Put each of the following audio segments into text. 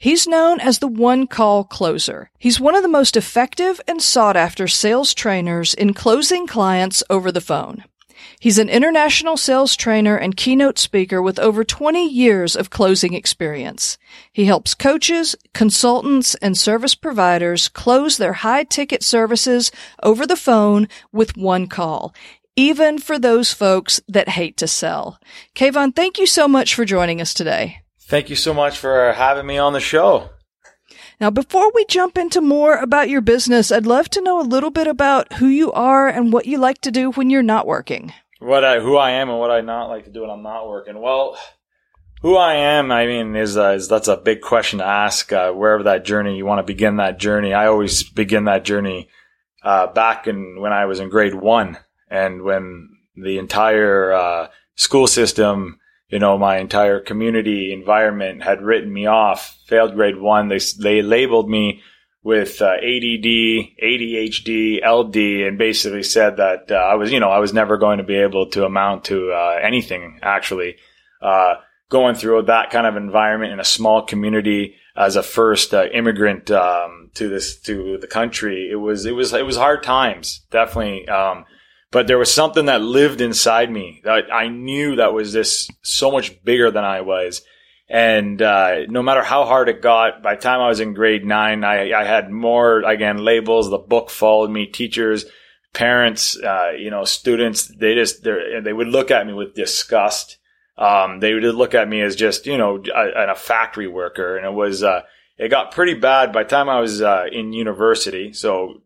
He's known as the one call closer. He's one of the most effective and sought after sales trainers in closing clients over the phone. He's an international sales trainer and keynote speaker with over 20 years of closing experience. He helps coaches, consultants, and service providers close their high ticket services over the phone with one call, even for those folks that hate to sell. Kayvon, thank you so much for joining us today. Thank you so much for having me on the show. Now, before we jump into more about your business, I'd love to know a little bit about who you are and what you like to do when you're not working. What I, who I am and what I not like to do when I'm not working. Well, who I am, I mean, is, uh, is that's a big question to ask. Uh, wherever that journey you want to begin that journey, I always begin that journey uh, back in when I was in grade one, and when the entire uh, school system you know, my entire community environment had written me off. Failed grade one. They, they labeled me with uh, ADD, ADHD, LD, and basically said that uh, I was, you know, I was never going to be able to amount to uh, anything actually. Uh, going through that kind of environment in a small community as a first uh, immigrant um, to this to the country, it was it was it was hard times, definitely. Um, but there was something that lived inside me that I knew that was this so much bigger than I was. And uh, no matter how hard it got, by the time I was in grade nine, I, I had more again labels. The book followed me. Teachers, parents, uh, you know, students. They just they would look at me with disgust. Um, they would look at me as just you know a, a factory worker, and it was uh, it got pretty bad by the time I was uh, in university. So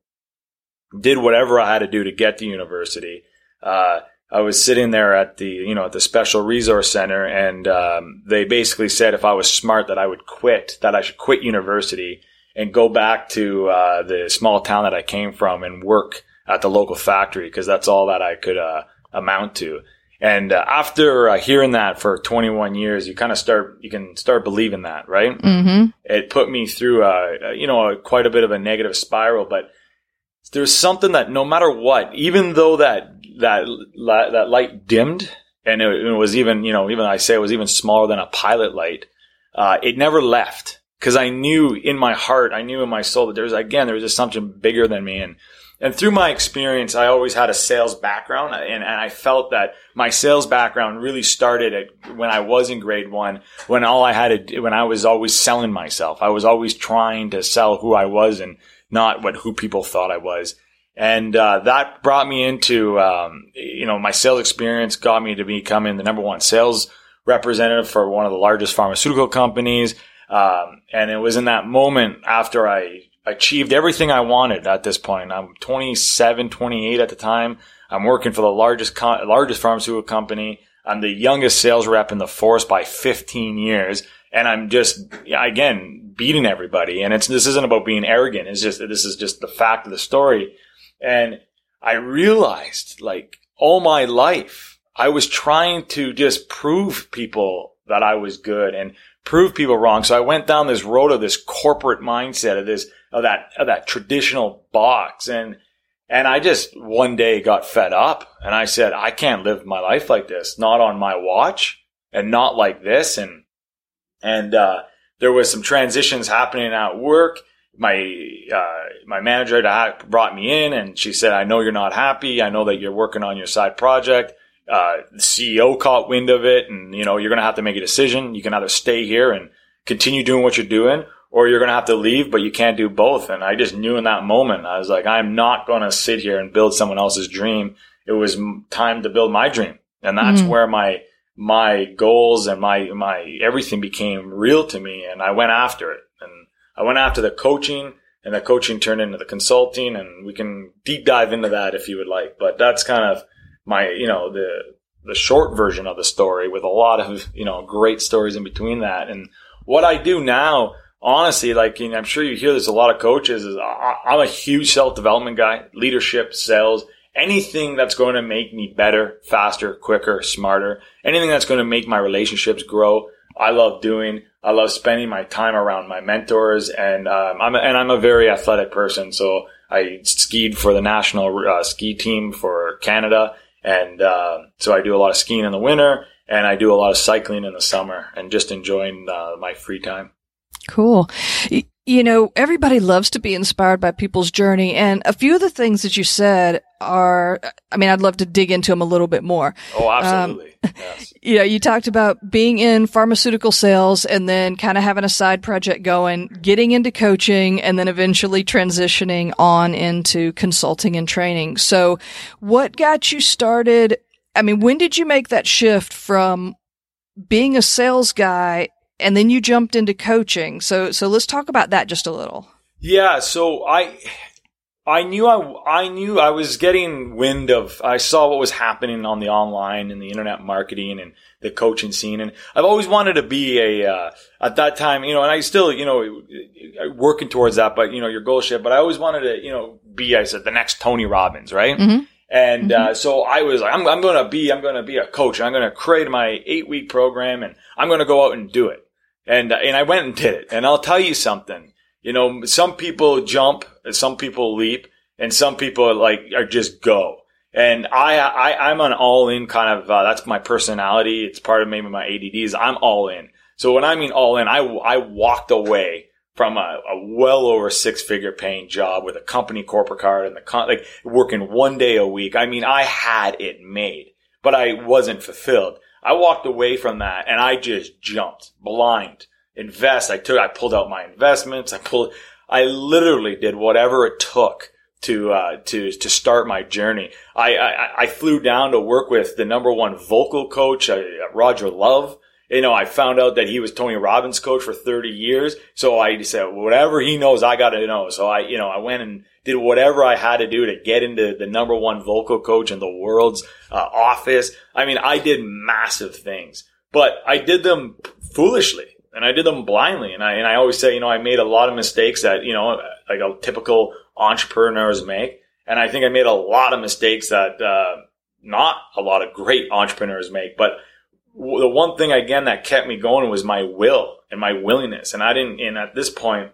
did whatever I had to do to get to university. Uh, I was sitting there at the, you know, at the special resource center and, um, they basically said if I was smart that I would quit, that I should quit university and go back to, uh, the small town that I came from and work at the local factory because that's all that I could, uh, amount to. And uh, after uh, hearing that for 21 years, you kind of start, you can start believing that, right? Mm-hmm. It put me through, uh, you know, a, quite a bit of a negative spiral, but there's something that no matter what, even though that that that light dimmed and it, it was even you know even I say it was even smaller than a pilot light, uh, it never left because I knew in my heart, I knew in my soul that there was again there was just something bigger than me and. And through my experience, I always had a sales background, and, and I felt that my sales background really started at when I was in grade one, when all I had to, do, when I was always selling myself. I was always trying to sell who I was and not what who people thought I was. And uh, that brought me into, um, you know, my sales experience got me to becoming the number one sales representative for one of the largest pharmaceutical companies. Um, and it was in that moment after I achieved everything I wanted at this point. I'm 27, 28 at the time. I'm working for the largest, largest pharmaceutical company. I'm the youngest sales rep in the force by 15 years and I'm just again beating everybody. And it's this isn't about being arrogant. It's just this is just the fact of the story. And I realized like all my life I was trying to just prove people that I was good and prove people wrong. So I went down this road of this corporate mindset of this of that of that traditional box and and I just one day got fed up and I said, I can't live my life like this, not on my watch and not like this. And and uh, there was some transitions happening at work. My uh, my manager brought me in, and she said, "I know you're not happy. I know that you're working on your side project." Uh, the CEO caught wind of it, and you know you're going to have to make a decision. You can either stay here and continue doing what you're doing, or you're going to have to leave, but you can't do both. And I just knew in that moment, I was like, I'm not going to sit here and build someone else's dream. It was time to build my dream, and that's mm. where my my goals and my my everything became real to me and I went after it. And I went after the coaching and the coaching turned into the consulting and we can deep dive into that if you would like. But that's kind of my you know the the short version of the story with a lot of you know great stories in between that. And what I do now honestly, like you know, I'm sure you hear this a lot of coaches. Is I'm a huge self development guy, leadership, sales, anything that's going to make me better, faster, quicker, smarter, anything that's going to make my relationships grow. I love doing. I love spending my time around my mentors, and um, I'm a, and I'm a very athletic person. So I skied for the national uh, ski team for Canada, and uh, so I do a lot of skiing in the winter, and I do a lot of cycling in the summer, and just enjoying uh, my free time. Cool. You know, everybody loves to be inspired by people's journey. And a few of the things that you said are, I mean, I'd love to dig into them a little bit more. Oh, absolutely. Um, yes. You know, you talked about being in pharmaceutical sales and then kind of having a side project going, getting into coaching and then eventually transitioning on into consulting and training. So what got you started? I mean, when did you make that shift from being a sales guy and then you jumped into coaching. So so let's talk about that just a little. Yeah, so I I knew I I knew I was getting wind of I saw what was happening on the online and the internet marketing and the coaching scene and I've always wanted to be a uh, at that time, you know, and I still, you know, working towards that, but you know, your goal shit, but I always wanted to, you know, be I said the next Tony Robbins, right? Mm-hmm. And mm-hmm. uh, so I was like, I'm, I'm going to be, I'm going to be a coach. I'm going to create my eight week program, and I'm going to go out and do it. And, and I went and did it. And I'll tell you something. You know, some people jump, some people leap, and some people like are just go. And I, I, I'm an all in kind of, uh, that's my personality. It's part of maybe my ADDs. I'm all in. So when I mean all in, I, I walked away from a, a well over six figure paying job with a company corporate card and the con- like working one day a week. I mean, I had it made, but I wasn't fulfilled. I walked away from that and I just jumped blind. Invest. I took, I pulled out my investments. I pulled, I literally did whatever it took to, uh, to, to start my journey. I, I, I flew down to work with the number one vocal coach, uh, Roger Love. You know, I found out that he was Tony Robbins coach for 30 years. So I said, whatever he knows, I got to know. So I, you know, I went and did whatever I had to do to get into the number one vocal coach in the world's uh, office. I mean, I did massive things, but I did them foolishly and I did them blindly. And I, and I always say, you know, I made a lot of mistakes that, you know, like a typical entrepreneurs make. And I think I made a lot of mistakes that, uh, not a lot of great entrepreneurs make, but the one thing again that kept me going was my will and my willingness. And I didn't, and at this point,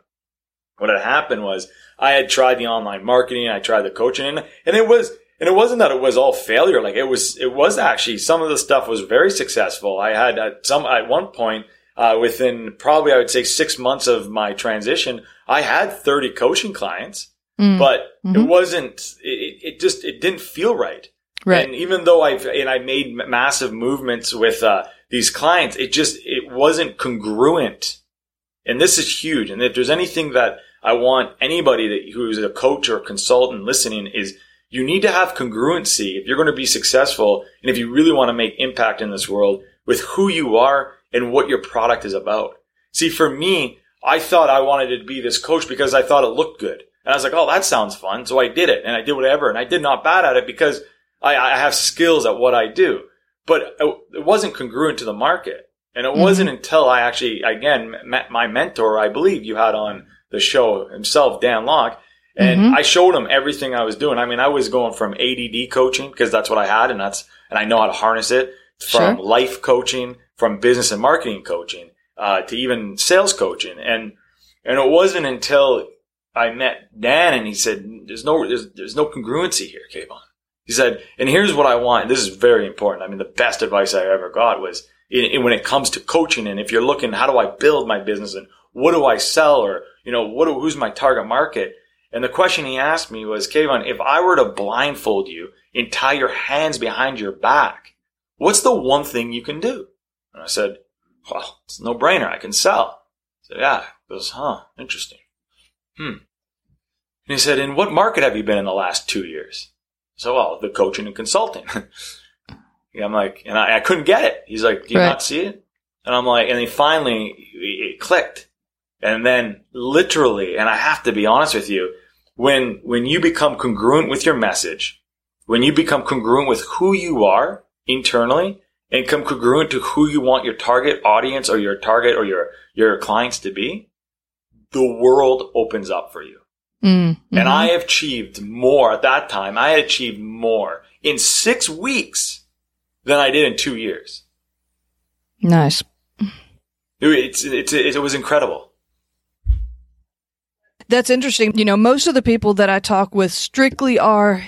what had happened was I had tried the online marketing, I tried the coaching, and, and it was, and it wasn't that it was all failure. Like it was, it was actually some of the stuff was very successful. I had at some, at one point, uh, within probably I would say six months of my transition, I had 30 coaching clients, mm. but mm-hmm. it wasn't, it, it just, it didn't feel right. Right. And even though I've, and I made massive movements with, uh, these clients, it just, it wasn't congruent. And this is huge. And if there's anything that I want anybody that who's a coach or a consultant listening is you need to have congruency if you're going to be successful and if you really want to make impact in this world with who you are and what your product is about. See, for me, I thought I wanted to be this coach because I thought it looked good. And I was like, oh, that sounds fun. So I did it and I did whatever. And I did not bad at it because I, I have skills at what I do. But it wasn't congruent to the market. And it mm-hmm. wasn't until I actually, again, met my mentor, I believe you had on the show himself, Dan Lok. And mm-hmm. I showed him everything I was doing. I mean, I was going from ADD coaching because that's what I had and that's, and I know how to harness it from sure. life coaching, from business and marketing coaching, uh, to even sales coaching. And, and it wasn't until I met Dan and he said, there's no, there's, there's no congruency here, Kayvon. He said, and here's what I want. This is very important. I mean, the best advice I ever got was in, in, when it comes to coaching and if you're looking, how do I build my business and what do I sell or, you know, what, who's my target market? And the question he asked me was, Kayvon, if I were to blindfold you and tie your hands behind your back, what's the one thing you can do? And I said, well, it's no brainer. I can sell. I said, yeah. He goes, huh, interesting. Hmm. And he said, in what market have you been in the last two years? So, well, the coaching and consulting. I'm like, and I, I, couldn't get it. He's like, do you right. not see it? And I'm like, and he finally, it clicked. And then literally, and I have to be honest with you, when, when you become congruent with your message, when you become congruent with who you are internally and come congruent to who you want your target audience or your target or your, your clients to be, the world opens up for you. Mm-hmm. And I have achieved more at that time. I had achieved more in six weeks than I did in two years. Nice. It's, it's, it was incredible. That's interesting. You know, most of the people that I talk with strictly are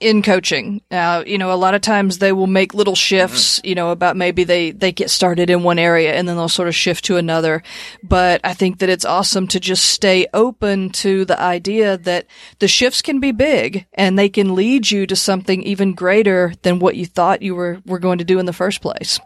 in coaching. Uh, you know, a lot of times they will make little shifts, mm-hmm. you know, about maybe they, they get started in one area and then they'll sort of shift to another. But I think that it's awesome to just stay open to the idea that the shifts can be big and they can lead you to something even greater than what you thought you were, were going to do in the first place.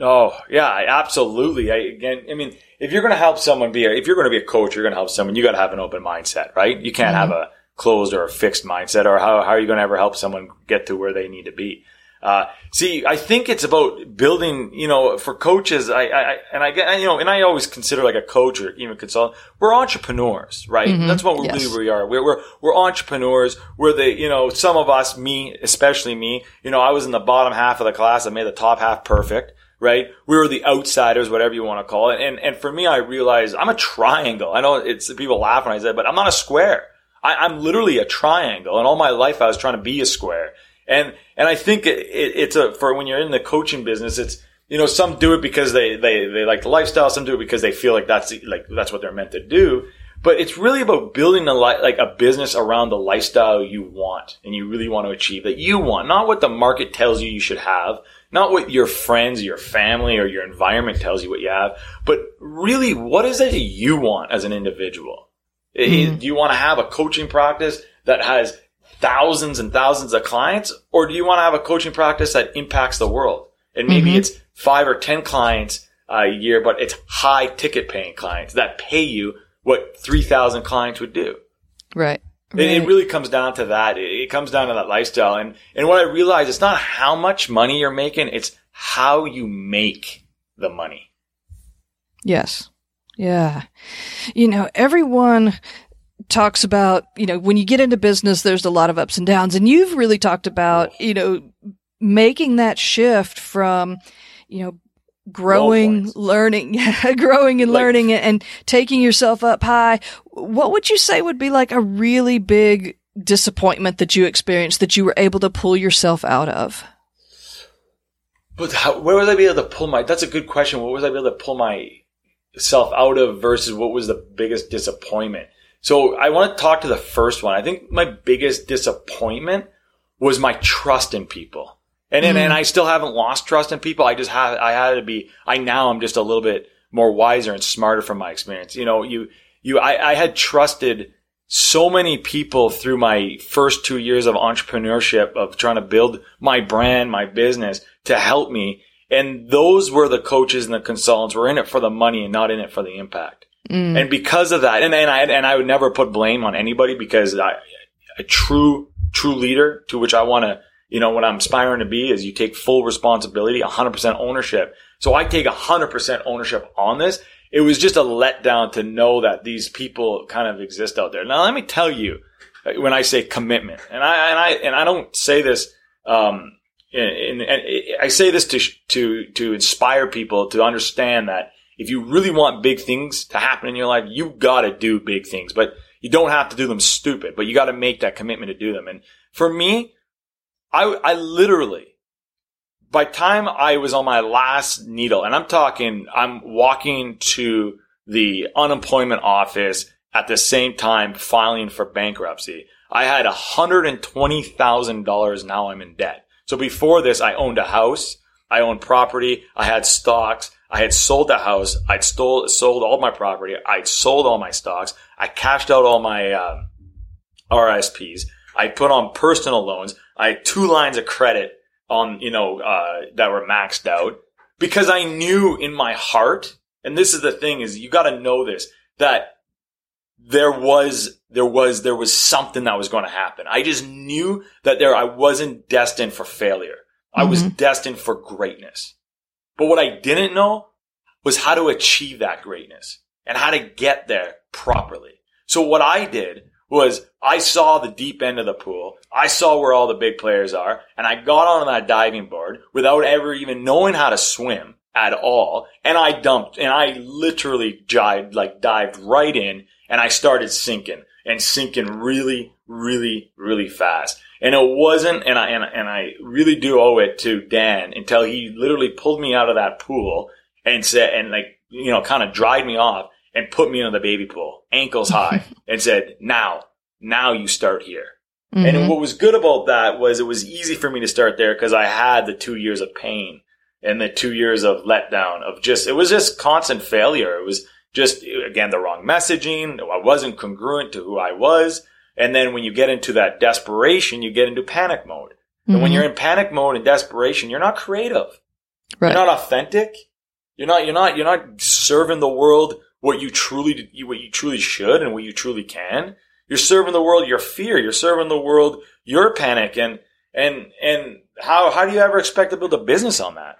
Oh, yeah, absolutely. I, again, I mean, if you're going to help someone be, a, if you're going to be a coach, you're going to help someone, you got to have an open mindset, right? You can't mm-hmm. have a closed or a fixed mindset, or how, how are you going to ever help someone get to where they need to be? Uh, see, I think it's about building, you know, for coaches, I, I, and I get, you know, and I always consider like a coach or even consultant, we're entrepreneurs, right? Mm-hmm. That's what we yes. really we are. We're, we're, we're entrepreneurs. We're the, you know, some of us, me, especially me, you know, I was in the bottom half of the class. I made the top half perfect right? We were the outsiders, whatever you want to call it. And, and for me, I realized I'm a triangle. I know it's people laugh when I say but I'm not a square. I, am literally a triangle. And all my life, I was trying to be a square. And, and I think it, it, it's a, for when you're in the coaching business, it's, you know, some do it because they, they, they like the lifestyle. Some do it because they feel like that's, like, that's what they're meant to do. But it's really about building a li- like a business around the lifestyle you want and you really want to achieve that you want, not what the market tells you you should have, not what your friends, your family, or your environment tells you what you have, but really what is it you want as an individual? Mm-hmm. Do you want to have a coaching practice that has thousands and thousands of clients, or do you want to have a coaching practice that impacts the world? And maybe mm-hmm. it's five or 10 clients a year, but it's high ticket paying clients that pay you what 3,000 clients would do. Right. Right. It, it, really comes down to that. It, it, comes down to that lifestyle. And, and what I realize, it's not how much money you're making, it's how you make the money. Yes. Yeah. You know, everyone talks about, you know, when you get into business, there's a lot of ups and downs. And you've really talked about, you know, making that shift from, you know, growing, learning, growing and like, learning and taking yourself up high. What would you say would be like a really big disappointment that you experienced that you were able to pull yourself out of? But how, where was I be able to pull my? That's a good question. What was I be able to pull myself out of versus what was the biggest disappointment? So I want to talk to the first one. I think my biggest disappointment was my trust in people. And mm. and, and I still haven't lost trust in people. I just have I had to be I now I'm just a little bit more wiser and smarter from my experience. You know, you you I, I had trusted so many people through my first two years of entrepreneurship of trying to build my brand, my business to help me. And those were the coaches and the consultants were in it for the money and not in it for the impact. Mm. And because of that, and, and I, and I would never put blame on anybody because I, a true, true leader to which I want to you know, what I'm aspiring to be is you take full responsibility, 100% ownership. So I take 100% ownership on this. It was just a letdown to know that these people kind of exist out there. Now, let me tell you, uh, when I say commitment, and I, and I, and I don't say this, um, and, and I say this to, to, to inspire people to understand that if you really want big things to happen in your life, you gotta do big things, but you don't have to do them stupid, but you gotta make that commitment to do them. And for me, I, I literally, by time I was on my last needle, and I'm talking, I'm walking to the unemployment office at the same time filing for bankruptcy. I had $120,000 now I'm in debt. So before this, I owned a house. I owned property. I had stocks. I had sold the house. I'd stole, sold all my property. I'd sold all my stocks. I cashed out all my um, RSPs. I put on personal loans. I had two lines of credit on, you know, uh, that were maxed out because I knew in my heart, and this is the thing is you got to know this, that there was, there was, there was something that was going to happen. I just knew that there, I wasn't destined for failure. I mm-hmm. was destined for greatness. But what I didn't know was how to achieve that greatness and how to get there properly. So what I did was I saw the deep end of the pool. I saw where all the big players are and I got on that diving board without ever even knowing how to swim at all. And I dumped and I literally dived, like dived right in and I started sinking and sinking really, really, really fast. And it wasn't, and I, and, and I really do owe it to Dan until he literally pulled me out of that pool and said, and like, you know, kind of dried me off and put me in the baby pool, ankles high, and said, now, now you start here. Mm-hmm. And what was good about that was it was easy for me to start there because I had the two years of pain and the two years of letdown of just, it was just constant failure. It was just, again, the wrong messaging. I wasn't congruent to who I was. And then when you get into that desperation, you get into panic mode. Mm-hmm. And when mm-hmm. you're in panic mode and desperation, you're not creative. Right. You're not authentic. You're not, you're not, you're not serving the world what you truly, what you truly should and what you truly can. You're serving the world your fear. You're serving the world your panic. And, and, and how, how do you ever expect to build a business on that?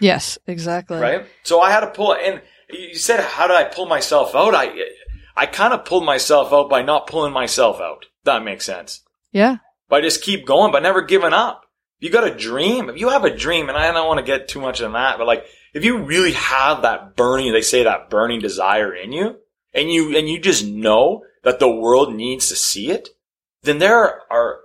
Yes, exactly. Right. So I had to pull, and you said, how did I pull myself out? I, I kind of pulled myself out by not pulling myself out. That makes sense. Yeah. By just keep going, but never giving up. You got a dream. If you have a dream, and I don't want to get too much on that, but like, if you really have that burning, they say that burning desire in you, and you, and you just know that the world needs to see it, then there are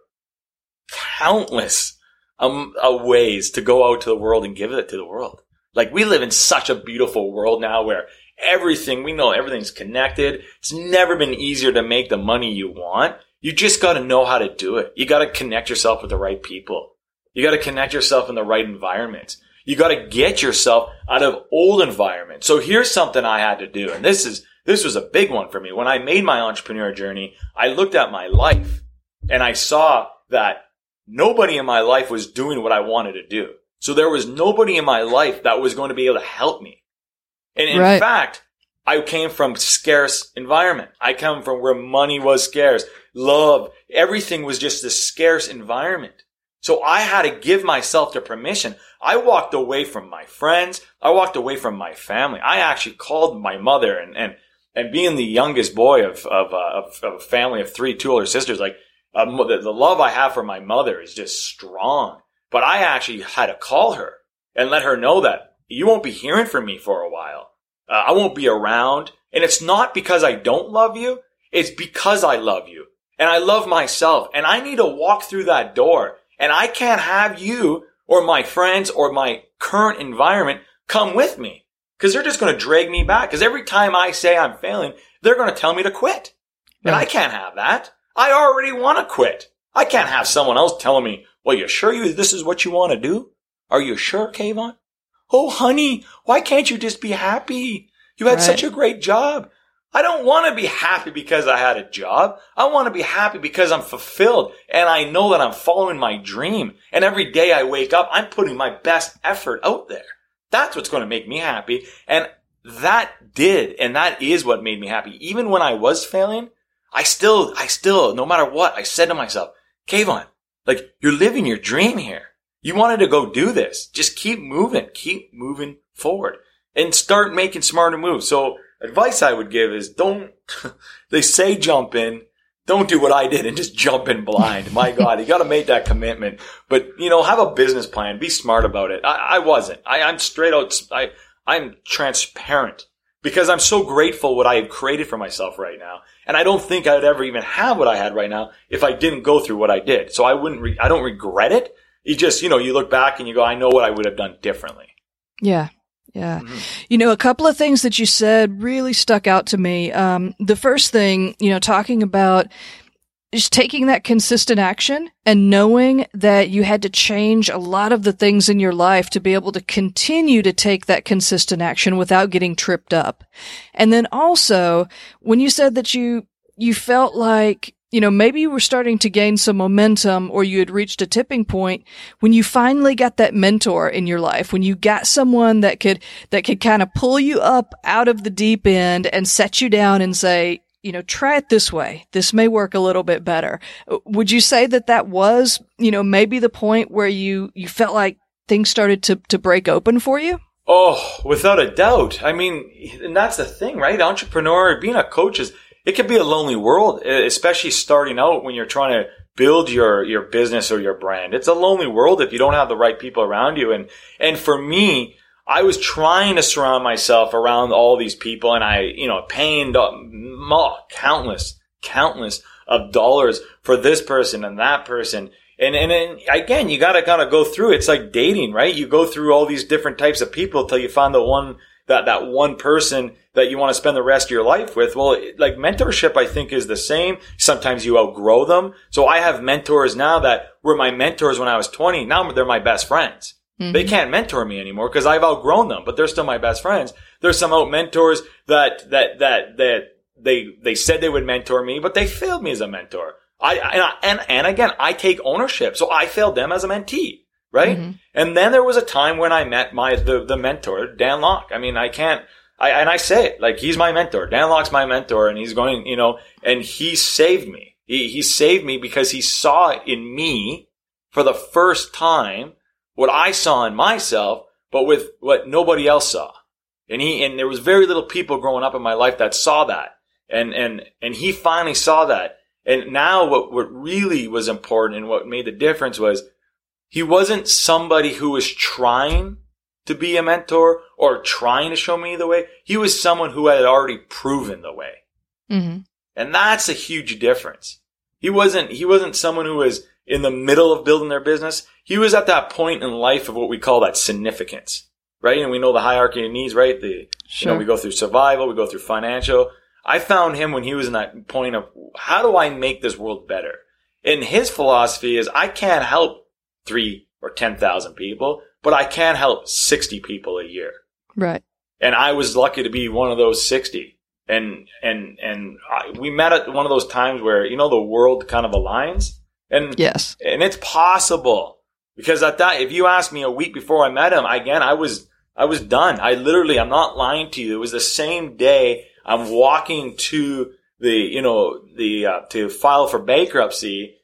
countless um, uh, ways to go out to the world and give it to the world. Like we live in such a beautiful world now where everything, we know everything's connected. It's never been easier to make the money you want. You just got to know how to do it. You got to connect yourself with the right people. You got to connect yourself in the right environments. You got to get yourself out of old environments. So here's something I had to do. And this is, this was a big one for me. When I made my entrepreneur journey, I looked at my life and I saw that nobody in my life was doing what I wanted to do. So there was nobody in my life that was going to be able to help me. And in right. fact, I came from scarce environment. I come from where money was scarce, love, everything was just this scarce environment. So I had to give myself the permission. I walked away from my friends. I walked away from my family. I actually called my mother and, and, and being the youngest boy of, of, uh, of, of a family of three, two older sisters, like, uh, the, the love I have for my mother is just strong. But I actually had to call her and let her know that you won't be hearing from me for a while. Uh, I won't be around. And it's not because I don't love you. It's because I love you and I love myself and I need to walk through that door and I can't have you or my friends or my current environment come with me because they're just going to drag me back. Because every time I say I'm failing, they're going to tell me to quit. And I can't have that. I already want to quit. I can't have someone else telling me, well, you sure you, this is what you want to do? Are you sure, Kayvon? Oh, honey, why can't you just be happy? You had right. such a great job. I don't want to be happy because I had a job. I want to be happy because I'm fulfilled and I know that I'm following my dream. And every day I wake up, I'm putting my best effort out there. That's what's going to make me happy. And that did, and that is what made me happy. Even when I was failing, I still, I still, no matter what, I said to myself, Kayvon, like, you're living your dream here. You wanted to go do this. Just keep moving. Keep moving forward and start making smarter moves. So advice I would give is don't, they say jump in. Don't do what I did and just jump in blind. My God, you got to make that commitment. But you know, have a business plan. Be smart about it. I, I wasn't. I, I'm straight out. I, I'm transparent because I'm so grateful what I have created for myself right now. And I don't think I'd ever even have what I had right now if I didn't go through what I did. So I wouldn't, re- I don't regret it. You just, you know, you look back and you go, I know what I would have done differently. Yeah. Yeah. Mm-hmm. You know, a couple of things that you said really stuck out to me. Um, the first thing, you know, talking about just taking that consistent action and knowing that you had to change a lot of the things in your life to be able to continue to take that consistent action without getting tripped up. And then also, when you said that you, you felt like, you know, maybe you were starting to gain some momentum or you had reached a tipping point when you finally got that mentor in your life, when you got someone that could, that could kind of pull you up out of the deep end and set you down and say, you know, try it this way. This may work a little bit better. Uh, would you say that that was, you know, maybe the point where you, you felt like things started to, to break open for you? Oh, without a doubt. I mean, and that's the thing, right? Entrepreneur, being a coach is, it can be a lonely world, especially starting out when you're trying to build your, your business or your brand. It's a lonely world if you don't have the right people around you. And, and for me, I was trying to surround myself around all these people and I, you know, paying oh, countless, countless of dollars for this person and that person. And, and, again, you gotta kind of go through. It's like dating, right? You go through all these different types of people till you find the one, that, that one person that you want to spend the rest of your life with. Well, like mentorship, I think is the same. Sometimes you outgrow them. So I have mentors now that were my mentors when I was 20. Now they're my best friends. Mm-hmm. They can't mentor me anymore because I've outgrown them, but they're still my best friends. There's some out mentors that, that, that, that they, they said they would mentor me, but they failed me as a mentor. I, and, I, and, and again, I take ownership. So I failed them as a mentee, right? Mm-hmm. And then there was a time when I met my, the, the mentor, Dan Lok. I mean, I can't, I, and I say it, like, he's my mentor. Dan Lok's my mentor and he's going, you know, and he saved me. He, he saved me because he saw in me for the first time what I saw in myself, but with what nobody else saw. And he, and there was very little people growing up in my life that saw that. And, and, and he finally saw that. And now what, what really was important and what made the difference was he wasn't somebody who was trying to be a mentor or trying to show me the way. He was someone who had already proven the way. Mm-hmm. And that's a huge difference. He wasn't, he wasn't someone who was in the middle of building their business. He was at that point in life of what we call that significance, right? And we know the hierarchy of needs, right? The, sure. you know, we go through survival, we go through financial. I found him when he was in that point of how do I make this world better? And his philosophy is I can't help three or 10,000 people, but I can help 60 people a year. Right. And I was lucky to be one of those 60. And, and, and I, we met at one of those times where, you know, the world kind of aligns. And, yes. And it's possible because at that, if you asked me a week before I met him, again, I was, I was done. I literally, I'm not lying to you. It was the same day I'm walking to the, you know, the, uh, to file for bankruptcy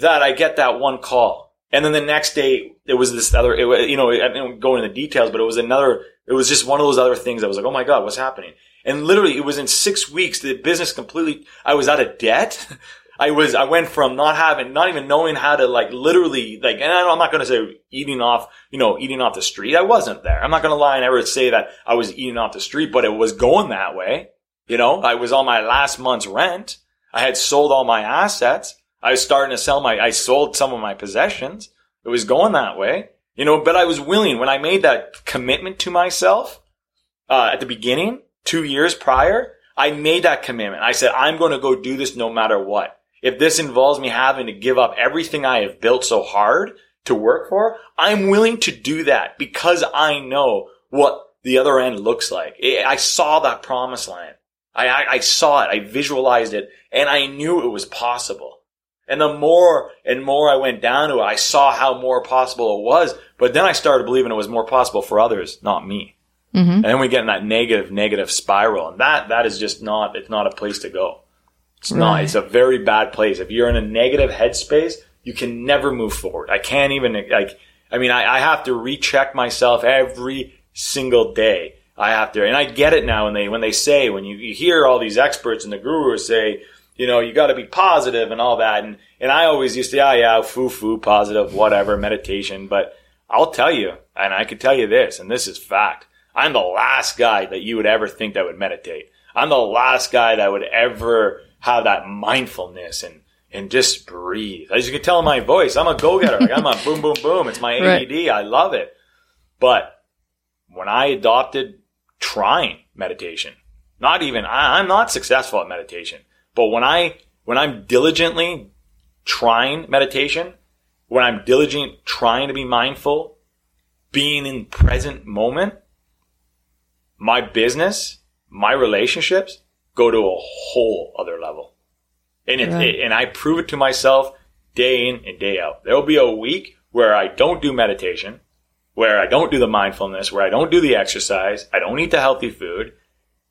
that I get that one call. And then the next day, it was this other, it you know, I didn't go into the details, but it was another, it was just one of those other things. I was like, oh my God, what's happening? And literally, it was in six weeks, the business completely, I was out of debt. I was, I went from not having, not even knowing how to like literally, like, and I'm not going to say eating off, you know, eating off the street. I wasn't there. I'm not going to lie and ever say that I was eating off the street, but it was going that way. You know, I was on my last month's rent. I had sold all my assets. I was starting to sell my, I sold some of my possessions. It was going that way, you know, but I was willing when I made that commitment to myself, uh, at the beginning, two years prior, I made that commitment. I said, I'm going to go do this no matter what. If this involves me having to give up everything I have built so hard to work for, I'm willing to do that because I know what the other end looks like. I saw that promise land. I, I, I saw it. I visualized it and I knew it was possible. And the more and more I went down to it, I saw how more possible it was. But then I started believing it was more possible for others, not me. Mm-hmm. And then we get in that negative, negative spiral. And that, that is just not, it's not a place to go. It's right. not, it's a very bad place. If you're in a negative headspace, you can never move forward. I can't even, like, I mean, I, I have to recheck myself every single day. I have to, and I get it now when they, when they say, when you, you hear all these experts and the gurus say, you know, you got to be positive and all that. And, and I always used to, yeah, yeah, foo foo, positive, whatever, meditation. But I'll tell you, and I can tell you this, and this is fact. I'm the last guy that you would ever think that would meditate. I'm the last guy that would ever have that mindfulness and, and just breathe. As you can tell in my voice, I'm a go-getter. Like I'm a boom, boom, boom. It's my ADD. Right. I love it. But when I adopted trying meditation, not even, I, I'm not successful at meditation. But when I, when I'm diligently trying meditation, when I'm diligent trying to be mindful, being in present moment, my business, my relationships go to a whole other level. And it, it, and I prove it to myself day in and day out. There will be a week where I don't do meditation, where I don't do the mindfulness, where I don't do the exercise, I don't eat the healthy food,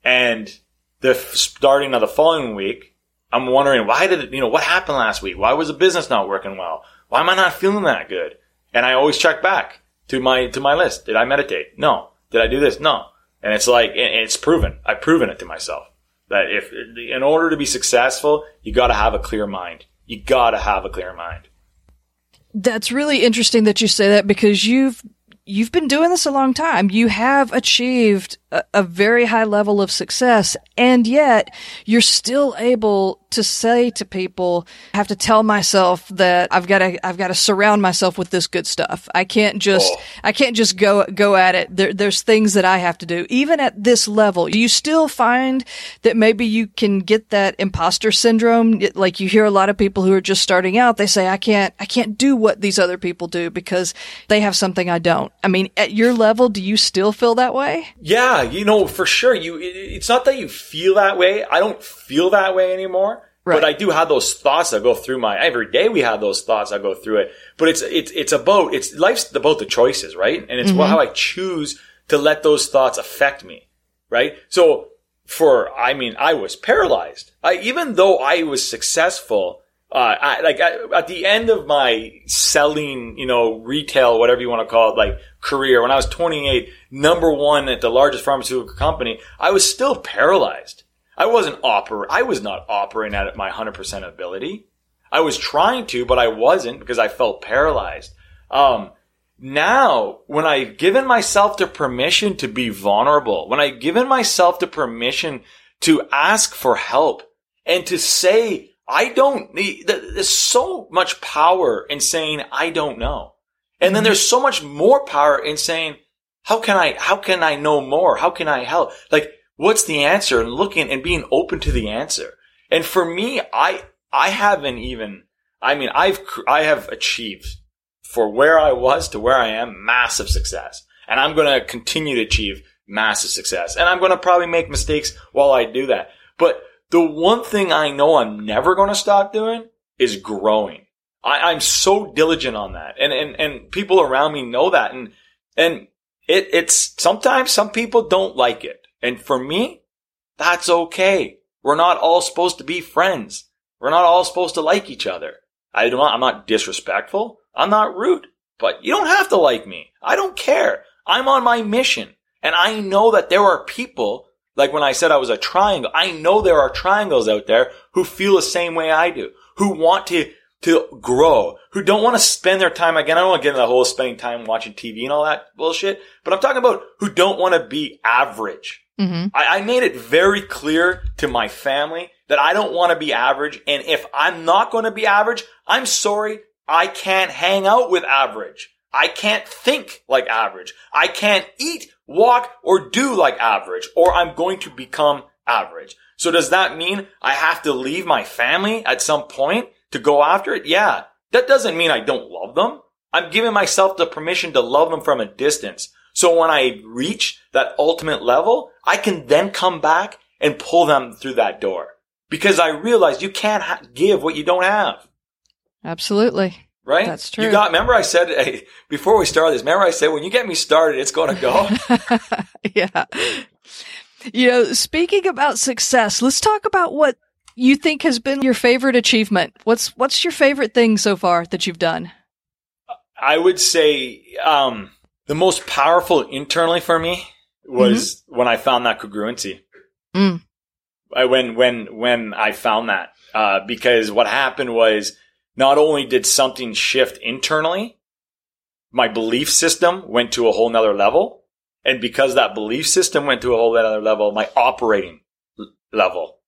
and the starting of the following week, I'm wondering why did it, you know, what happened last week? Why was the business not working well? Why am I not feeling that good? And I always check back to my, to my list. Did I meditate? No. Did I do this? No. And it's like, it's proven. I've proven it to myself that if, in order to be successful, you gotta have a clear mind. You gotta have a clear mind. That's really interesting that you say that because you've you've been doing this a long time. You have achieved a, a, very high level of success, and yet you're still able to say to people, I have to tell myself that I've got to, I've got to surround myself with this good stuff. I can't just, oh. I can't just go, go at it. There, there's things that I have to do. Even at this level, do you still find that maybe you can get that imposter syndrome? Like you hear a lot of people who are just starting out, they say, I can't, I can't do what these other people do because they have something I don't. I mean, at your level, do you still feel that way? Yeah, you know, for sure. You, it's not that you feel that way. I don't feel that way anymore. Right. But I do have those thoughts that go through my every day. We have those thoughts that go through it. But it's it's it's about it's life's about the choices, right? And it's mm-hmm. how I choose to let those thoughts affect me, right? So for I mean, I was paralyzed. I, even though I was successful, uh, I, like I, at the end of my selling, you know, retail, whatever you want to call it, like career, when I was 28, number one at the largest pharmaceutical company, I was still paralyzed. I wasn't oper, I was not operating at my 100% ability. I was trying to, but I wasn't because I felt paralyzed. Um, now, when I've given myself the permission to be vulnerable, when I've given myself the permission to ask for help and to say, I don't need, there's so much power in saying, I don't know. And then mm-hmm. there's so much more power in saying, how can I, how can I know more? How can I help? Like, what's the answer? And looking and being open to the answer. And for me, I, I haven't even, I mean, I've, I have achieved for where I was to where I am, massive success. And I'm going to continue to achieve massive success. And I'm going to probably make mistakes while I do that. But the one thing I know I'm never going to stop doing is growing. I, am so diligent on that. And, and, and people around me know that. And, and it, it's sometimes some people don't like it. And for me, that's okay. We're not all supposed to be friends. We're not all supposed to like each other. I don't, I'm not disrespectful. I'm not rude, but you don't have to like me. I don't care. I'm on my mission. And I know that there are people like when I said I was a triangle, I know there are triangles out there who feel the same way I do, who want to, to grow, who don't want to spend their time, again, I don't want to get into the whole spending time watching TV and all that bullshit, but I'm talking about who don't want to be average. Mm-hmm. I, I made it very clear to my family that I don't want to be average. And if I'm not going to be average, I'm sorry. I can't hang out with average. I can't think like average. I can't eat walk, or do like average, or I'm going to become average. So does that mean I have to leave my family at some point to go after it? Yeah. That doesn't mean I don't love them. I'm giving myself the permission to love them from a distance. So when I reach that ultimate level, I can then come back and pull them through that door because I realize you can't ha- give what you don't have. Absolutely. Right? That's true. You got, remember I said, hey, before we started this, remember I said, when you get me started, it's going to go. yeah. You know, speaking about success, let's talk about what you think has been your favorite achievement. What's, what's your favorite thing so far that you've done? I would say, um, the most powerful internally for me was mm-hmm. when I found that congruency. Mm. I, when, when, when I found that, uh, because what happened was, not only did something shift internally, my belief system went to a whole nother level. And because that belief system went to a whole nother level, my operating level,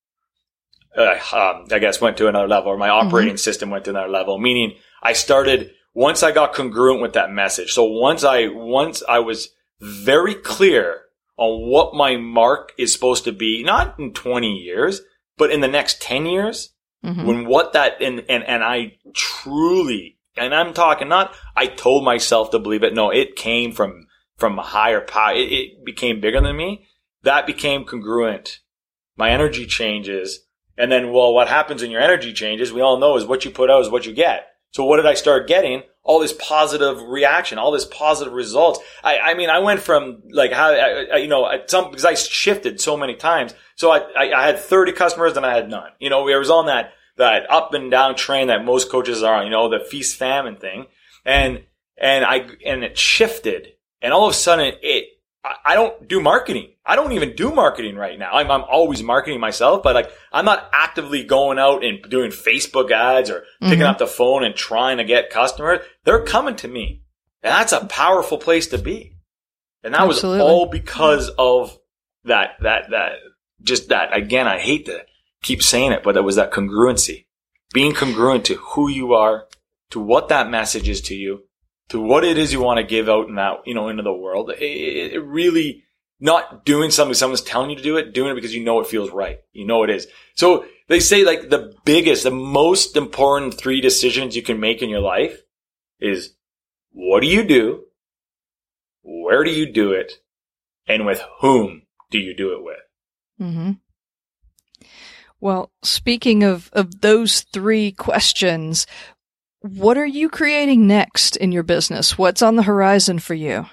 uh, um, I guess went to another level or my operating mm-hmm. system went to another level, meaning I started once I got congruent with that message. So once I, once I was very clear on what my mark is supposed to be, not in 20 years, but in the next 10 years, Mm-hmm. When what that, and, and, and I truly, and I'm talking not, I told myself to believe it. No, it came from, from a higher power. It, it became bigger than me. That became congruent. My energy changes. And then, well, what happens when your energy changes, we all know is what you put out is what you get. So what did I start getting? All this positive reaction, all this positive results. I, I mean, I went from like how, I, you know, some, because I shifted so many times. So I, I, I had 30 customers and I had none. You know, we was on that, that up and down train that most coaches are on, you know, the feast famine thing. And, and I, and it shifted and all of a sudden it, I don't do marketing. I don't even do marketing right now. I'm, I'm always marketing myself, but like I'm not actively going out and doing Facebook ads or picking mm-hmm. up the phone and trying to get customers. They're coming to me. And that's a powerful place to be. And that Absolutely. was all because of that, that, that, just that. Again, I hate to keep saying it, but it was that congruency. Being congruent to who you are, to what that message is to you, to what it is you want to give out in that, you know, into the world. It, it, really, not doing something someone's telling you to do it, doing it because you know it feels right. You know it is. So they say like the biggest, the most important three decisions you can make in your life is what do you do? Where do you do it? And with whom do you do it with? Mm-hmm. Well, speaking of, of those three questions, what are you creating next in your business? What's on the horizon for you?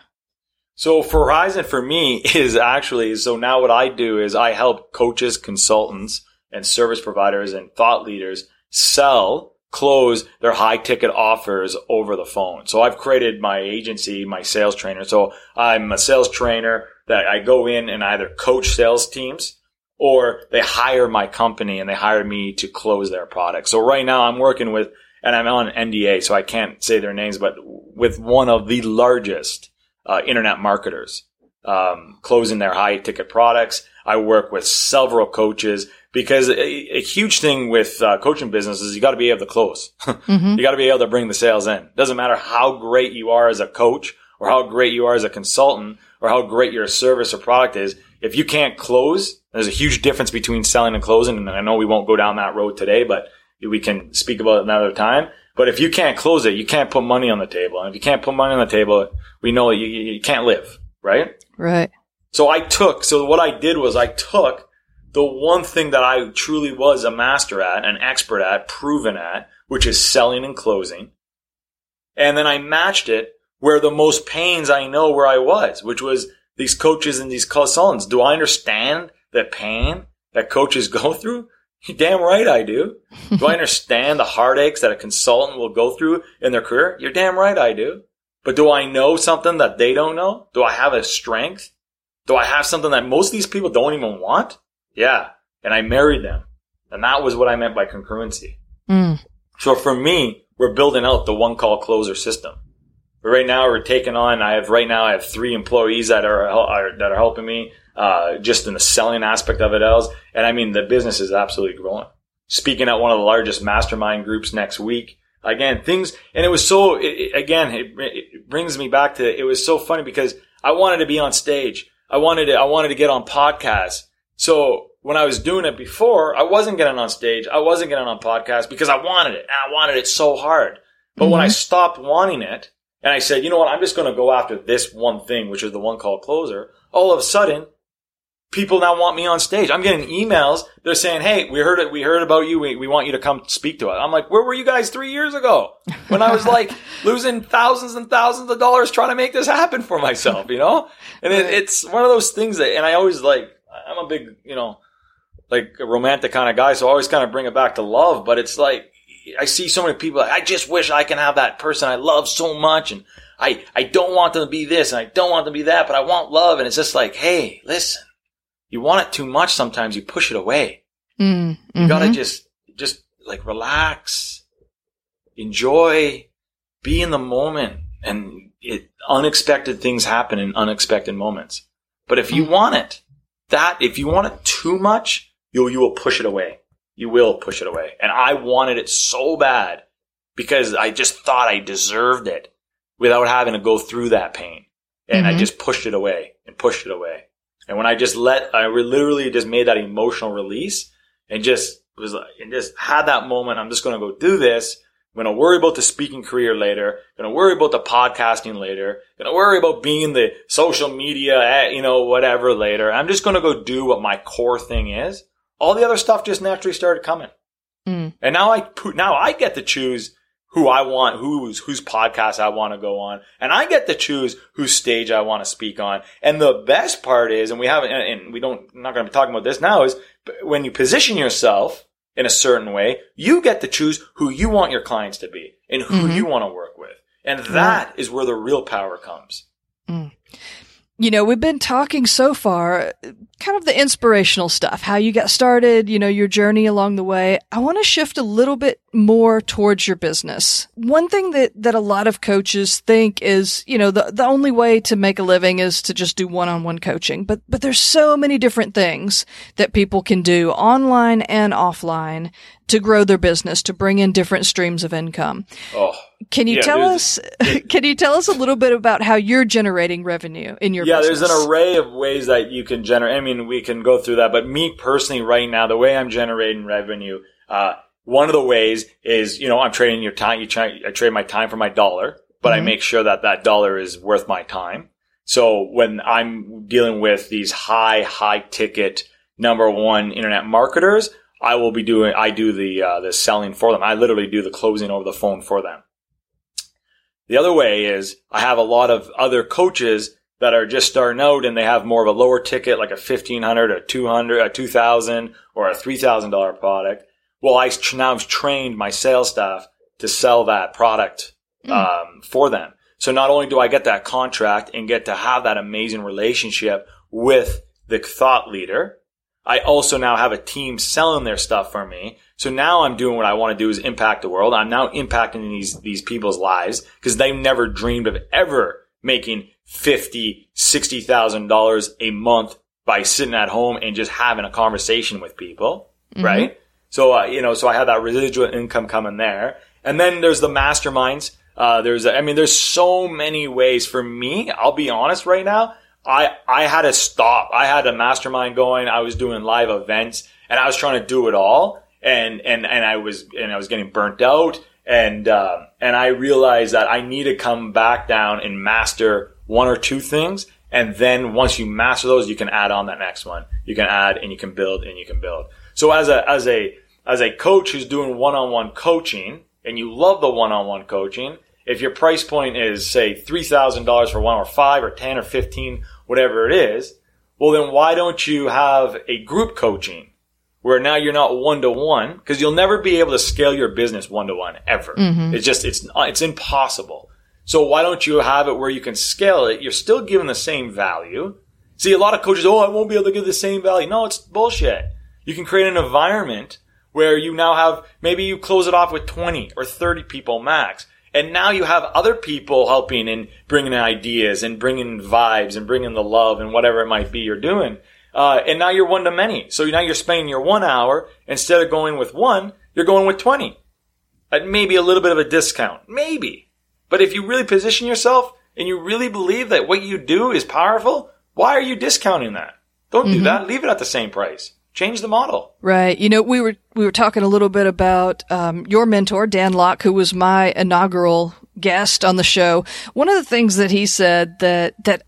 So for Horizon for me is actually, so now what I do is I help coaches, consultants, and service providers and thought leaders sell, close their high ticket offers over the phone. So I've created my agency, my sales trainer. So I'm a sales trainer that I go in and either coach sales teams or they hire my company and they hire me to close their product. So right now I'm working with, and I'm on NDA, so I can't say their names, but with one of the largest uh, internet marketers um, closing their high ticket products. I work with several coaches because a, a huge thing with uh, coaching business is you got to be able to close. Mm-hmm. you got to be able to bring the sales in. Doesn't matter how great you are as a coach or how great you are as a consultant or how great your service or product is. If you can't close, there's a huge difference between selling and closing. And I know we won't go down that road today, but we can speak about it another time. But if you can't close it, you can't put money on the table. And if you can't put money on the table, we know you, you, you can't live, right? Right. So I took, so what I did was I took the one thing that I truly was a master at, an expert at, proven at, which is selling and closing. And then I matched it where the most pains I know where I was, which was these coaches and these consultants. Do I understand the pain that coaches go through? You're damn right I do. Do I understand the heartaches that a consultant will go through in their career? You're damn right I do. But do I know something that they don't know? Do I have a strength? Do I have something that most of these people don't even want? Yeah. And I married them. And that was what I meant by congruency. Mm. So for me, we're building out the one call closer system. But right now we're taking on, I have right now I have three employees that are, are that are helping me, uh, just in the selling aspect of it else. And I mean, the business is absolutely growing. Speaking at one of the largest mastermind groups next week. Again, things, and it was so, it, it- again, it, it brings me back to, it was so funny because I wanted to be on stage. I wanted to, I wanted to get on podcasts. So when I was doing it before, I wasn't getting on stage. I wasn't getting on podcasts because I wanted it. And I wanted it so hard. But when I stopped wanting it and I said, you know what, I'm just going to go after this one thing, which is the one called closer, all of a sudden, people now want me on stage. I'm getting emails. They're saying, Hey, we heard it. We heard about you. We, we want you to come speak to us. I'm like, where were you guys three years ago when I was like losing thousands and thousands of dollars trying to make this happen for myself, you know? And it, it's one of those things that, and I always like, I'm a big, you know, like a romantic kind of guy. So I always kind of bring it back to love, but it's like, I see so many people. I just wish I can have that person I love so much, and I I don't want them to be this, and I don't want them to be that, but I want love, and it's just like, hey, listen, you want it too much. Sometimes you push it away. Mm. You gotta Mhm. just just like relax, enjoy, be in the moment, and it unexpected things happen in unexpected moments. But if you want it, that if you want it too much, you you will push it away. You will push it away. And I wanted it so bad because I just thought I deserved it without having to go through that pain. And I Mhm. just pushed it away and pushed it away. And when I just let, I literally just made that emotional release and just was like, and just had that moment. I'm just going to go do this. I'm going to worry about the speaking career later. I'm Going to worry about the podcasting later. I'm Going to worry about being the social media, eh, you know, whatever later. I'm just going to go do what my core thing is. All the other stuff just naturally started coming. Mm. And now I now I get to choose who I want, whose whose podcast I want to go on, and I get to choose whose stage I want to speak on. And the best part is, and we haven't, and we don't, I'm not going to be talking about this now, is when you position yourself in a certain way, you get to choose who you want your clients to be and who Mhm. you want to work with, and that is where the real power comes. You know, we've been talking so far, kind of the inspirational stuff, how you got started, you know, your journey along the way. I want to shift a little bit more towards your business. One thing that, that a lot of coaches think is, you know, the, the only way to make a living is to just do one-on-one coaching. But, but there's so many different things that people can do online and offline to grow their business, to bring in different streams of income. Oh. Can you Yeah, tell us, can you tell us a little bit about how you're generating revenue in your business? yeah, business? there's an array of ways that you can generate. I mean, we can go through that, but me personally, right now, the way I'm generating revenue, uh, one of the ways is, you know, I'm trading your time. You try, I trade my time for my dollar, but I Mhm. make sure that that dollar is worth my time. So when I'm dealing with these high, high ticket number one internet marketers, I will be doing, I do the, uh, the selling for them. I literally do the closing over the phone for them. The other way is I have a lot of other coaches that are just starting out and they have more of a lower ticket, like a fifteen hundred, a two hundred, a two thousand, or a three thousand dollar product. Well, I now have trained my sales staff to sell that product um, for them. So not only do I get that contract and get to have that amazing relationship with the thought leader, I also now have a team selling their stuff for me. So now I'm doing what I want to do is impact the world. I'm now impacting these, these people's lives because they've never dreamed of ever making fifty, sixty thousand dollars a month by sitting at home and just having a conversation with people, right? So uh, you know, so I have that residual income coming there, and then there's the masterminds. Uh, there's, I mean, there's so many ways for me. I'll be honest right now. I I had to stop. I had a mastermind going. I was doing live events, and I was trying to do it all, and and and I was and I was getting burnt out, and uh, and I realized that I need to come back down and master one or two things, and then once you master those, you can add on that next one. You can add, and you can build, and you can build. So as a as a as a coach who's doing one-on-one coaching, and you love the one-on-one coaching, if your price point is say three thousand dollars for one, or five, or ten, or fifteen, whatever it is, well then why don't you have a group coaching where now you're not one to one because you'll never be able to scale your business one to one ever. Mm-hmm. It's just it's it's impossible. So why don't you have it where you can scale it? You're still giving the same value. See, a lot of coaches, oh, I won't be able to give the same value. No, it's bullshit. You can create an environment where you now have, maybe you close it off with 20 or 30 people max. And now you have other people helping and bringing ideas and bringing vibes and bringing the love and whatever it might be you're doing. Uh, and now you're one to many. So now you're spending your one hour instead of going with one, you're going with 20. At maybe a little bit of a discount. Maybe. But if you really position yourself and you really believe that what you do is powerful, why are you discounting that? Don't do that. Leave it at the same price. Change the model. Right. You know, we were we were talking a little bit about um, your mentor, Dan Lok, who was my inaugural guest on the show. One of the things that he said that that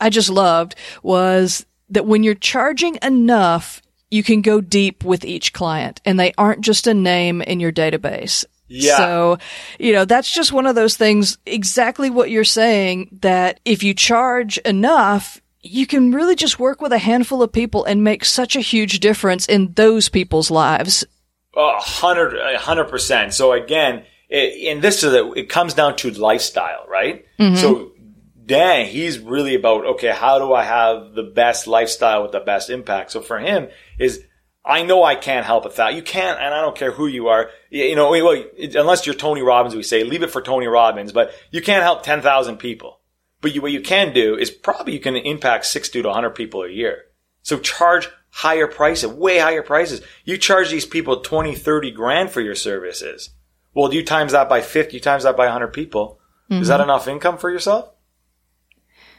I just loved was that when you're charging enough, you can go deep with each client, and they aren't just a name in your database. Yeah. So, you know, that's just one of those things, exactly what you're saying, that if you charge enough, you can really just work with a handful of people and make such a huge difference in those people's lives. A hundred, a hundred percent. So again, it, and this is a, it comes down to lifestyle, right? Mm-hmm. So Dan, he's really about okay, how do I have the best lifestyle with the best impact? So for him, is I know I can't help a thousand. You can't, and I don't care who you are. You you know, well, unless you're Tony Robbins, we say leave it for Tony Robbins. But you can't help ten thousand people. But you, what you can do is probably you can impact sixty to one hundred people a year. So charge higher prices, way higher prices. You charge these people 20, 30 grand for your services. Well, do you times that by 50, you times that by 100 people. Is that mm-hmm. enough income for yourself?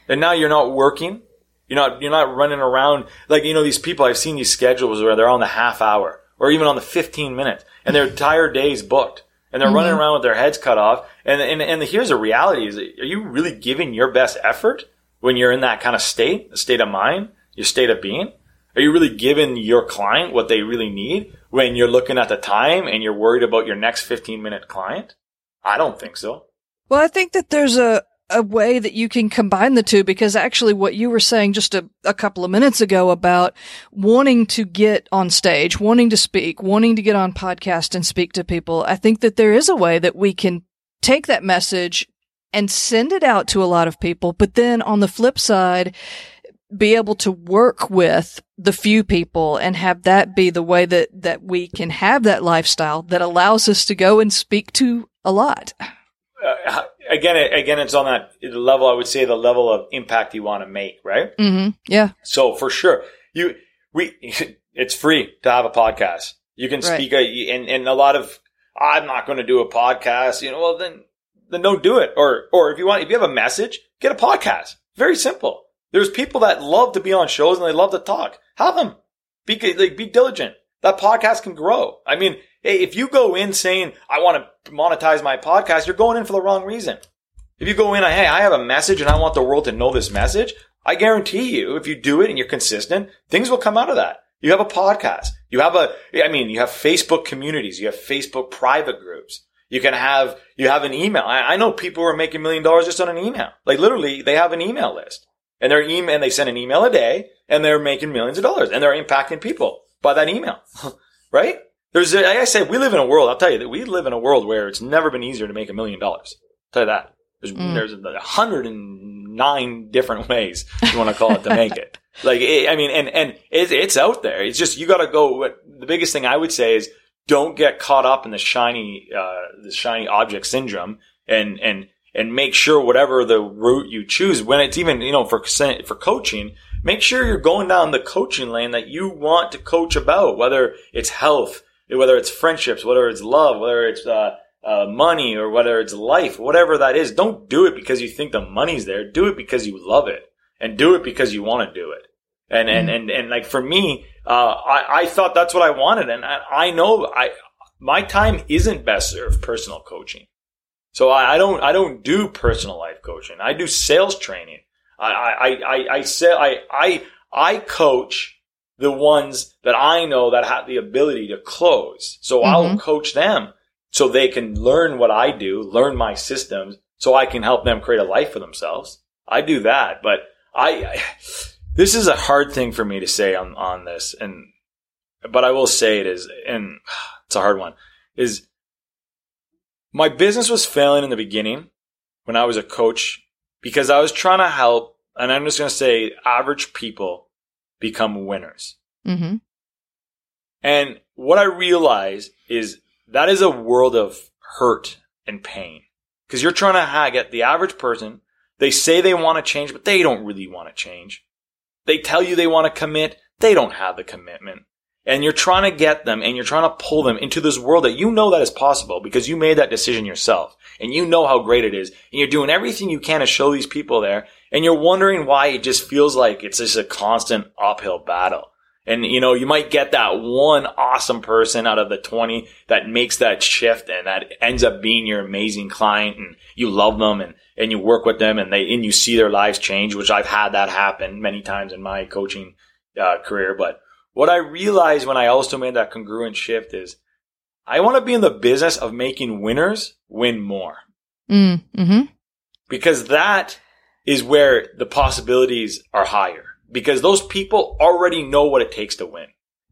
And now you're not working. You're not, you're not running around like, you know, these people, I've seen these schedules where they're on the half hour or even on the 15 minutes and their entire day's booked and they're running mm-hmm. around with their heads cut off. And, and, and here's the reality is, are you really giving your best effort when you're in that kind of state, the state of mind, your state of being? Are you really giving your client what they really need when you're looking at the time and you're worried about your next 15 minute client? I don't think so. Well, I think that there's a, a way that you can combine the two because actually what you were saying just a, a couple of minutes ago about wanting to get on stage, wanting to speak, wanting to get on podcast and speak to people. I think that there is a way that we can take that message and send it out to a lot of people. But then on the flip side, be able to work with the few people and have that be the way that, that we can have that lifestyle that allows us to go and speak to a lot. Uh, again, again, it's on that level. I would say the level of impact you want to make, right? Mm-hmm. Yeah. So for sure, you we it's free to have a podcast. You can Right. speak, a, and and a lot of I'm not going to do a podcast. You know, well then then don't do it. Or or if you want, if you have a message, get a podcast. Very simple. There's people that love to be on shows and they love to talk. Have them. Be like, be diligent. That podcast can grow. I mean, hey, if you go in saying I want to monetize my podcast, you're going in for the wrong reason. If you go in, hey, I have a message and I want the world to know this message, I guarantee you, if you do it and you're consistent, things will come out of that. You have a podcast. You have a, I mean, you have Facebook communities. You have Facebook private groups. You can have, you have an email. I, I know people who are making million dollars just on an email. Like literally, they have an email list and they're email, and they send an email a day and they're making millions of dollars and they're impacting people by that email. right? There's, like I said, we live in a world, I'll tell you that we live in a world where it's never been easier to make a million dollars. Tell you that. There's, Mm. there's a hundred and nine different ways you want to call it to make it. Like, it, I mean, and, and it, it's out there. It's just, you gotta go, what, the biggest thing I would say is don't get caught up in the shiny, uh, the shiny object syndrome and, and, and make sure whatever the route you choose, when it's even, you know, for, for coaching, make sure you're going down the coaching lane that you want to coach about, whether it's health, whether it's friendships, whether it's love, whether it's, uh, uh, money or whether it's life, whatever that is, don't do it because you think the money's there. Do it because you love it and do it because you want to do it. And, and, and, and like for me, uh, I, I thought that's what I wanted. And I, I know I, my time isn't best served personal coaching. So I, I don't, I don't do personal life coaching. I do sales training. I, I, I, I say, I, I, I coach the ones that I know that have the ability to close. So I'll Mhm. coach them so they can learn what I do, learn my systems, so I can help them create a life for themselves. I do that, but I, I this is a hard thing for me to say on, on this. And, but I will say it is, and it's a hard one is my business was failing in the beginning when I was a coach because I was trying to help, and I'm just going to say average people become winners. Mm-hmm. And what I realize is that is a world of hurt and pain because you're trying to get the average person. They say they want to change, but they don't really want to change. They tell you they want to commit. They don't have the commitment. And you're trying to get them and you're trying to pull them into this world that you know that is possible because you made that decision yourself and you know how great it is. And you're doing everything you can to show these people there and you're wondering why it just feels like it's just a constant uphill battle. And you know, you might get that one awesome person out of the 20 that makes that shift and that ends up being your amazing client and you love them and, and you work with them and they, and you see their lives change, which I've had that happen many times in my coaching uh, career. But what I realized when I also made that congruent shift is I want to be in the business of making winners win more Mm-hmm. because that is where the possibilities are higher because those people already know what it takes to win.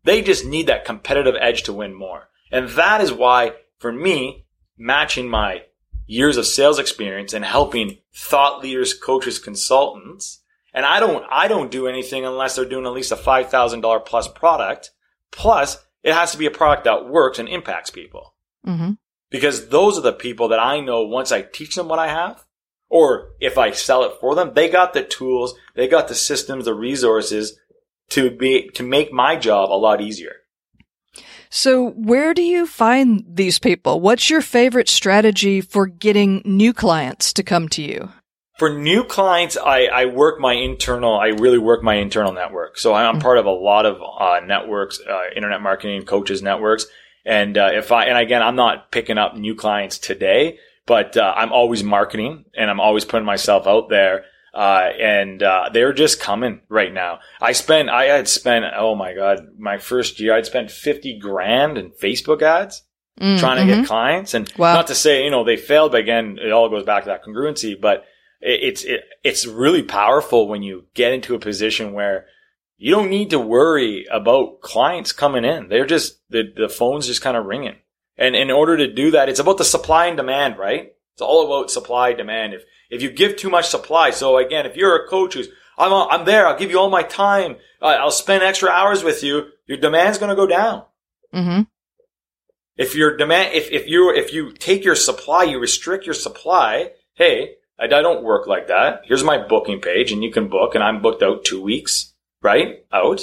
They just need that competitive edge to win more. And that is why for me, matching my years of sales experience and helping thought leaders, coaches, consultants, and I don't, I don't do anything unless they're doing at least a $5,000 plus product. Plus it has to be a product that works and impacts people Mm-hmm. because those are the people that I know once I teach them what I have, or if I sell it for them, they got the tools, they got the systems, the resources to be, to make my job a lot easier. So, where do you find these people? What's your favorite strategy for getting new clients to come to you? For new clients, I, I work my internal, I really work my internal network. So I'm Mhm. part of a lot of uh, networks, uh, internet marketing coaches networks. And uh, if I, and again, I'm not picking up new clients today, but uh, I'm always marketing and I'm always putting myself out there. Uh, and uh, they're just coming right now. I spent, I had spent, oh my god, my first year, I'd spent fifty grand in Facebook ads Mm, trying to mhm. get clients. And Wow. not to say, you know, they failed, but again, it all goes back to that congruency. But it, it's, it, it's really powerful when you get into a position where you don't need to worry about clients coming in. They're just, the, the phone's just kind of ringing. And in order to do that, it's about the supply and demand, right? It's all about supply demand. If, if you give too much supply, so again, if you're a coach who's, I'm, I'm there. I'll give you all my time. I'll spend extra hours with you. Your demand's going to go down. Mm-hmm. If your demand, if, if you, if you take your supply, you restrict your supply. Hey, I, I don't work like that. Here's my booking page and you can book and I'm booked out two weeks, right? Out.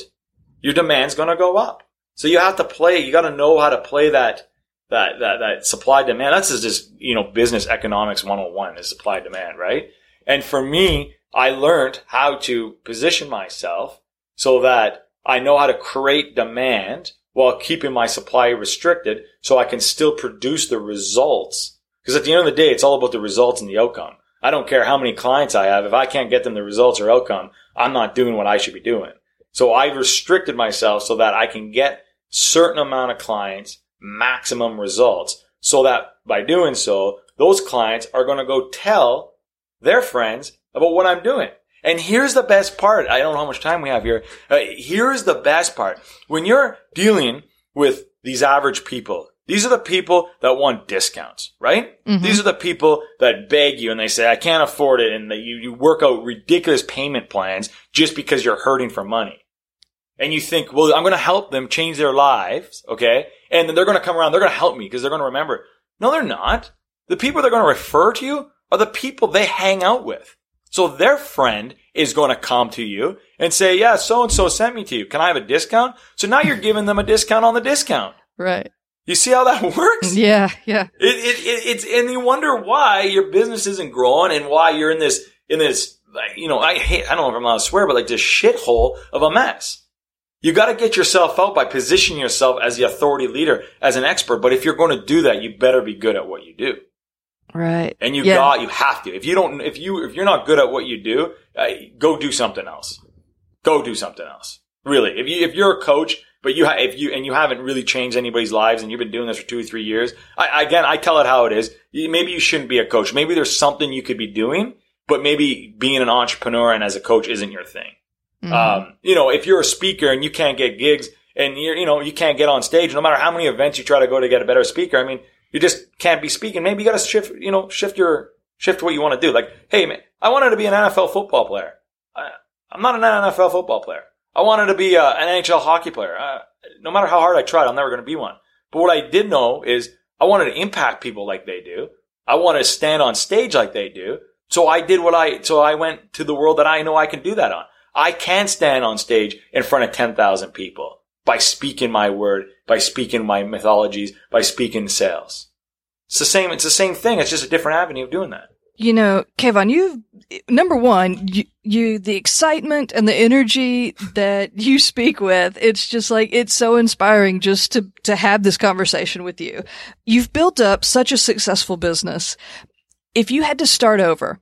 Your demand's going to go up. So you have to play, you got to know how to play that, that, that, that supply demand. That's just, you know, business economics 101 is supply demand, right? And for me, I learned how to position myself so that I know how to create demand while keeping my supply restricted so I can still produce the results. Because at the end of the day, it's all about the results and the outcome. I don't care how many clients I have. If I can't get them the results or outcome, I'm not doing what I should be doing. So I've restricted myself so that I can get certain amount of clients, maximum results, so that by doing so, those clients are going to go tell their friends about what I'm doing. And here's the best part. I don't know how much time we have here. Uh, here's the best part. When you're dealing with these average people, these are the people that want discounts, right? Mm-hmm. These are the people that beg you and they say, I can't afford it. And that you, you work out ridiculous payment plans just because you're hurting for money. And you think, well, I'm going to help them change their lives. Okay. And then they're going to come around. They're going to help me because they're going to remember. No, they're not. The people they're going to refer to you are the people they hang out with. So their friend is going to come to you and say, yeah, so and so sent me to you. Can I have a discount? So now you're giving them a discount on the discount. Right. You see how that works? Yeah, yeah. It, it, it, it's, and you wonder why your business isn't growing and why you're in this, in this, you know, I hate, I don't know if I'm allowed to swear, but like this shithole of a mess. You got to get yourself out by positioning yourself as the authority leader, as an expert. But if you're going to do that, you better be good at what you do. Right. And you yeah. got, you have to. If you don't, if you, if you're not good at what you do, uh, go do something else. Go do something else. Really. If you, if you're a coach, but you, ha- if you, and you haven't really changed anybody's lives and you've been doing this for two or three years, I, again, I tell it how it is. Maybe you shouldn't be a coach. Maybe there's something you could be doing, but maybe being an entrepreneur and as a coach isn't your thing. Mm-hmm. Um, you know, if you're a speaker and you can't get gigs and you're, you know, you can't get on stage, no matter how many events you try to go to get a better speaker, I mean, you just can't be speaking. Maybe you got to shift, you know, shift your, shift what you want to do. Like, hey man, I wanted to be an NFL football player. I, am not an NFL football player. I wanted to be uh, an NHL hockey player. Uh, no matter how hard I tried, I'm never going to be one. But what I did know is I wanted to impact people like they do. I wanted to stand on stage like they do. So I did what I, so I went to the world that I know I can do that on. I can stand on stage in front of 10,000 people by speaking my word, by speaking my mythologies, by speaking sales. It's the same, it's the same thing. It's just a different avenue of doing that. You know, Kayvon, you, number one, you, you, the excitement and the energy that you speak with, it's just like, it's so inspiring just to, to have this conversation with you. You've built up such a successful business. If you had to start over,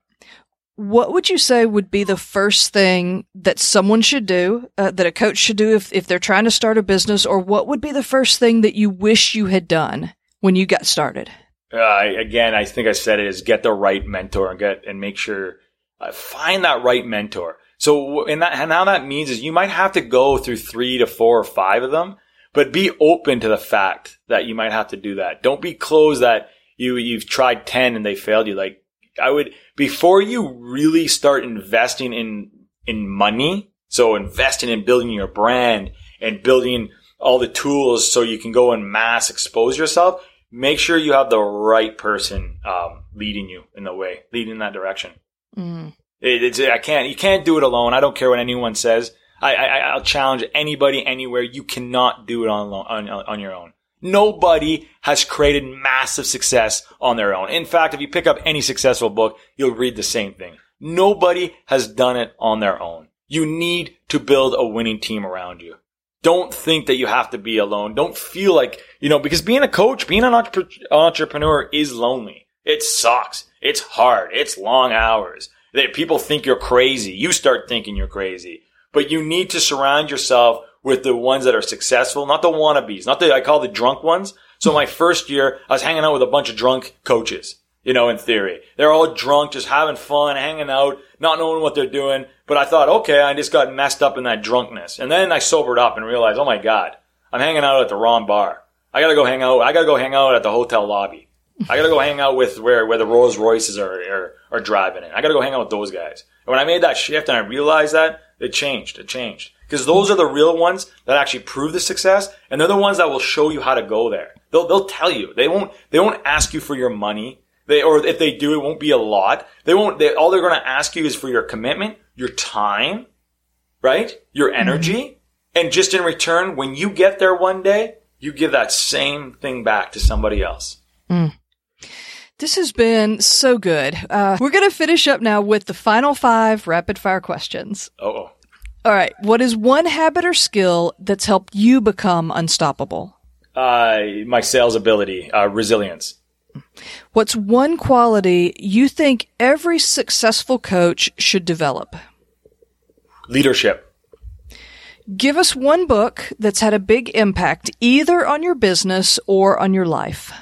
what would you say would be the first thing that someone should do, uh, that a coach should do if, if they're trying to start a business, or what would be the first thing that you wish you had done when you got started? Uh, again, I think I said it is get the right mentor and get and make sure uh, find that right mentor. So, and that and now that means is you might have to go through three to four or five of them, but be open to the fact that you might have to do that. Don't be closed that you you've tried ten and they failed you. Like I would before you really start investing in in money, so investing in building your brand and building all the tools so you can go and mass expose yourself, make sure you have the right person um, leading you in the way, leading in that direction. Mm. It, it's I can't you can't do it alone. I don't care what anyone says. I, I I'll challenge anybody anywhere. You cannot do it on on on your own. Nobody has created massive success on their own. In fact, if you pick up any successful book, you'll read the same thing. Nobody has done it on their own. You need to build a winning team around you. Don't think that you have to be alone. Don't feel like, you know, because being a coach, being an entrepreneur is lonely. It sucks. It's hard. It's long hours. That people think you're crazy. You start thinking you're crazy. But you need to surround yourself with the ones that are successful, not the wannabes, not the, I call the drunk ones. So my first year, I was hanging out with a bunch of drunk coaches, you know, in theory. They're all drunk, just having fun, hanging out, not knowing what they're doing. But I thought, okay, I just got messed up in that drunkenness. And then I sobered up and realized, oh my God, I'm hanging out at the wrong bar. I gotta go hang out, I gotta go hang out at the hotel lobby. I got to go hang out with where where the Rolls Royces are, are are driving in. I got to go hang out with those guys. And when I made that shift and I realized that, it changed. It changed because those are the real ones that actually prove the success, and they're the ones that will show you how to go there. They'll they'll tell you. They won't they won't ask you for your money. They or if they do, it won't be a lot. They won't. They, all they're going to ask you is for your commitment, your time, right, your energy, mm-hmm. and just in return, when you get there one day, you give that same thing back to somebody else. Mm. This has been so good. Uh, we're going to finish up now with the final five rapid fire questions. Oh. All right. What is one habit or skill that's helped you become unstoppable? Uh, my sales ability, uh, resilience. What's one quality you think every successful coach should develop? Leadership. Give us one book that's had a big impact either on your business or on your life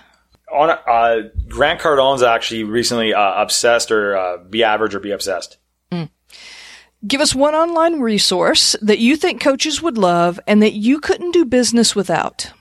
on uh, Grant Cardone's actually recently uh, obsessed or uh, be average or be obsessed. Mm. Give us one online resource that you think coaches would love and that you couldn't do business without.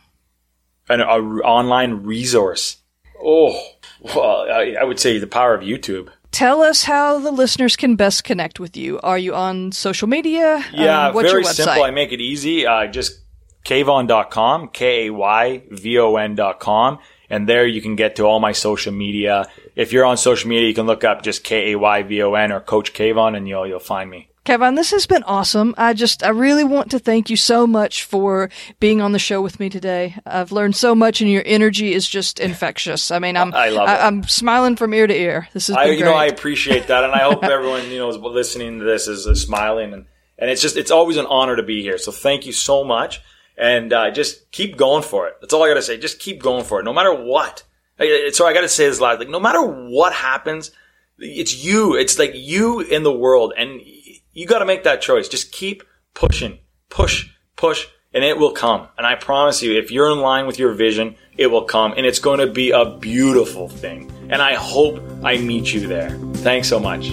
An a, online resource. Oh, well, I, I would say the power of YouTube. Tell us how the listeners can best connect with you. Are you on social media? Yeah, um, very simple. I make it easy. Uh, just kayvon.com, K A Y V O N.com. And there you can get to all my social media. If you're on social media, you can look up just K A Y V O N or Coach Kayvon and you'll, you'll find me. Kayvon, this has been awesome. I just, I really want to thank you so much for being on the show with me today. I've learned so much and your energy is just infectious. I mean, I'm, I love I, am smiling from ear to ear. This is, I, you know, I appreciate that. And I hope everyone, you know, is listening to this is, is smiling and, and it's just, it's always an honor to be here. So thank you so much and uh, just keep going for it. That's all I got to say. Just keep going for it, no matter what. So I got to say this live. Like, no matter what happens, it's you. It's like you in the world, and you got to make that choice. Just keep pushing, push, push, and it will come. And I promise you, if you're in line with your vision, it will come, and it's going to be a beautiful thing. And I hope I meet you there. Thanks so much.